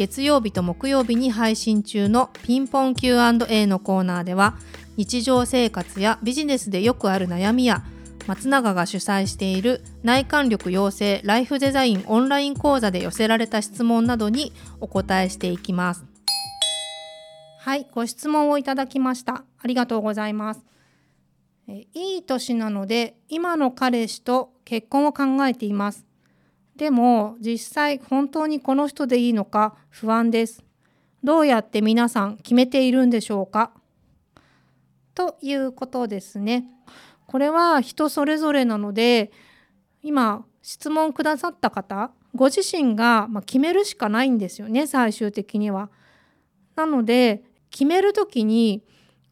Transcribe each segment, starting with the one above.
月曜日と木曜日に配信中のピンポン Q&A のコーナーでは日常生活やビジネスでよくある悩みや松永が主催している内観力養成ライフデザインオンライン講座で寄せられた質問などにお答えしていきます。はいご質問をいただきました。ありがとうございます。えいい年なので今の彼氏と結婚を考えています。でも実際本当にこの人でいいのか不安です。どうやって皆さん決めているんでしょうか？ということですね。これは人それぞれなので今質問くださった方ご自身が決めるしかないんですよね最終的には。なので決める時に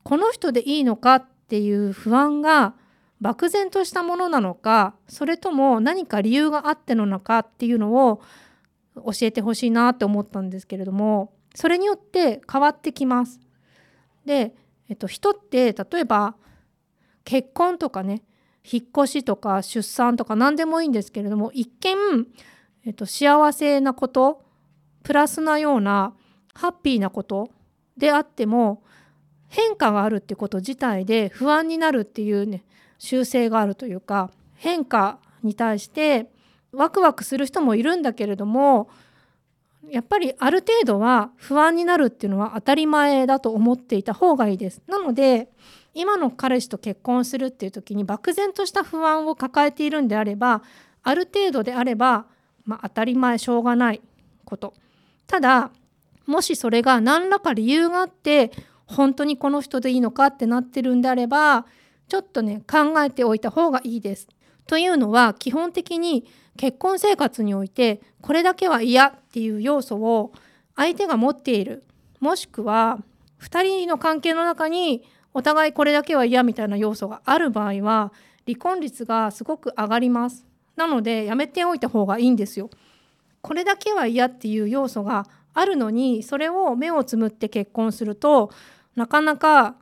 この人でいいのかっていう不安が漠然としたものなのかそれとも何か理由があってののかっていうのを教えてほしいなって思ったんですけれどもそれによって変わってきます。で、えっと、人って例えば結婚とかね引っ越しとか出産とか何でもいいんですけれども一見、えっと、幸せなことプラスなようなハッピーなことであっても変化があるってこと自体で不安になるっていうね習性があるというか変化に対してワクワクする人もいるんだけれどもやっぱりある程度は不安になるっていうのは当たり前だと思っていた方がいいです。なので今の彼氏と結婚するっていう時に漠然とした不安を抱えているんであればある程度であれば、まあ、当たり前しょうがないことただもしそれが何らか理由があって本当にこの人でいいのかってなってるんであればちょっとね考えておいた方がいいです。というのは基本的に結婚生活においてこれだけは嫌っていう要素を相手が持っているもしくは2人の関係の中にお互いこれだけは嫌みたいな要素がある場合は離婚率がすごく上がります。なのでやめておいた方がいいんですよ。これだけは嫌っていう要素があるのにそれを目をつむって結婚するとなかなか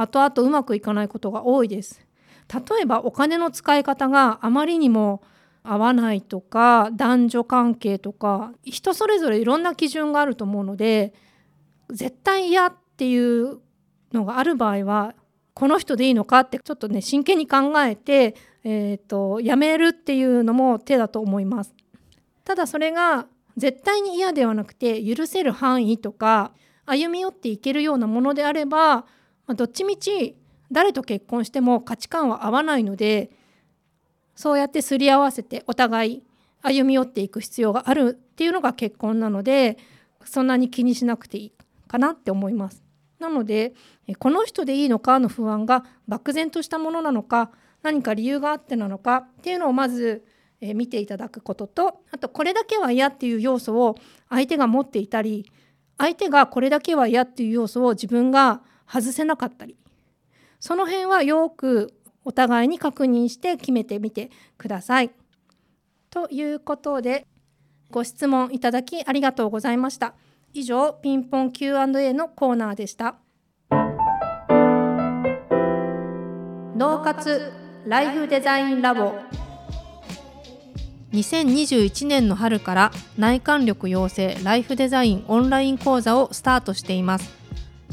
後々うまくいかないことが多いです。例えばお金の使い方があまりにも合わないとか男女関係とか人それぞれいろんな基準があると思うので絶対嫌っていうのがある場合はこの人でいいのかってちょっとね真剣に考えて、えーと、やめるっていうのも手だと思います。ただそれが絶対に嫌ではなくて許せる範囲とか歩み寄っていけるようなものであれば、どっちみち誰と結婚しても価値観は合わないのでそうやってすり合わせてお互い歩み寄っていく必要があるっていうのが結婚なのでそんなに気にしなくていいかなって思います。なのでこの人でいいのかの不安が漠然としたものなのか何か理由があってなのかっていうのをまず見ていただくこととあとこれだけは嫌っていう要素を相手が持っていたり相手がこれだけは嫌っていう要素を自分が外せなかったりその辺はよくお互いに確認して決めてみてください。ということでご質問いただきありがとうございました。以上ピンポン Q&A のコーナーでした。脳活ライフデザインラボ2021年の春から内観力養成ライフデザインオンライン講座をスタートしています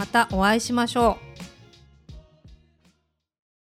またお会いしましょう。